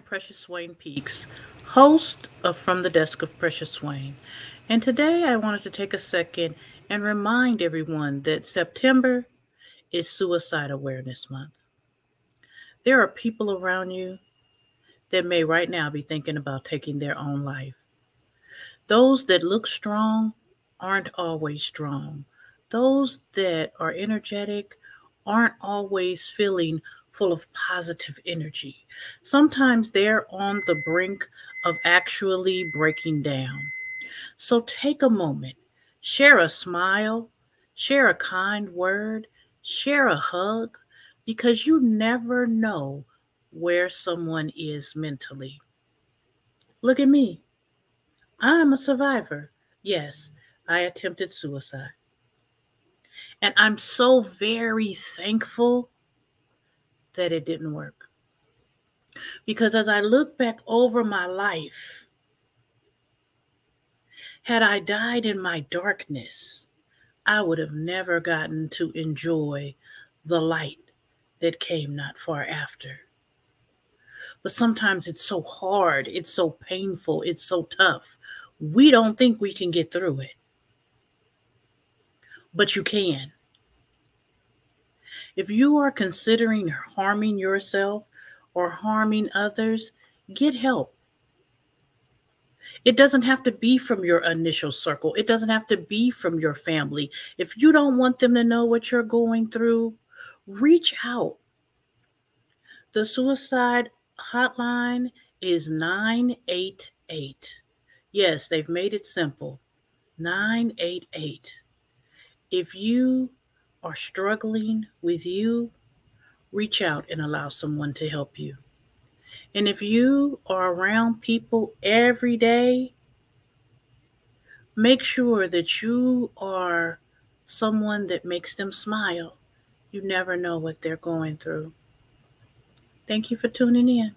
Precious Swain Peaks, host of From the Desk of Precious Swain. And today I wanted to take a second and remind everyone that September is Suicide Awareness Month. There are people around you that may right now be thinking about taking their own life. Those that look strong aren't always strong. Those that are energetic aren't always feeling full of positive energy. Sometimes they're on the brink of actually breaking down. So take a moment, share a smile, share a kind word, share a hug, because you never know where someone is mentally. Look at me. I'm a survivor. Yes, I attempted suicide. And I'm so very thankful that it didn't work. Because as I look back over my life, had I died in my darkness, I would have never gotten to enjoy the light that came not far after. But sometimes it's so hard, it's so painful, it's so tough. We don't think we can get through it. But you can. If you are considering harming yourself or harming others, get help. It doesn't have to be from your initial circle. It doesn't have to be from your family. If you don't want them to know what you're going through, reach out. The suicide hotline is 988. Yes, they've made it simple. 988. If you are struggling with you, reach out and allow someone to help you. And if you are around people every day, make sure that you are someone that makes them smile. You never know what they're going through. Thank you for tuning in.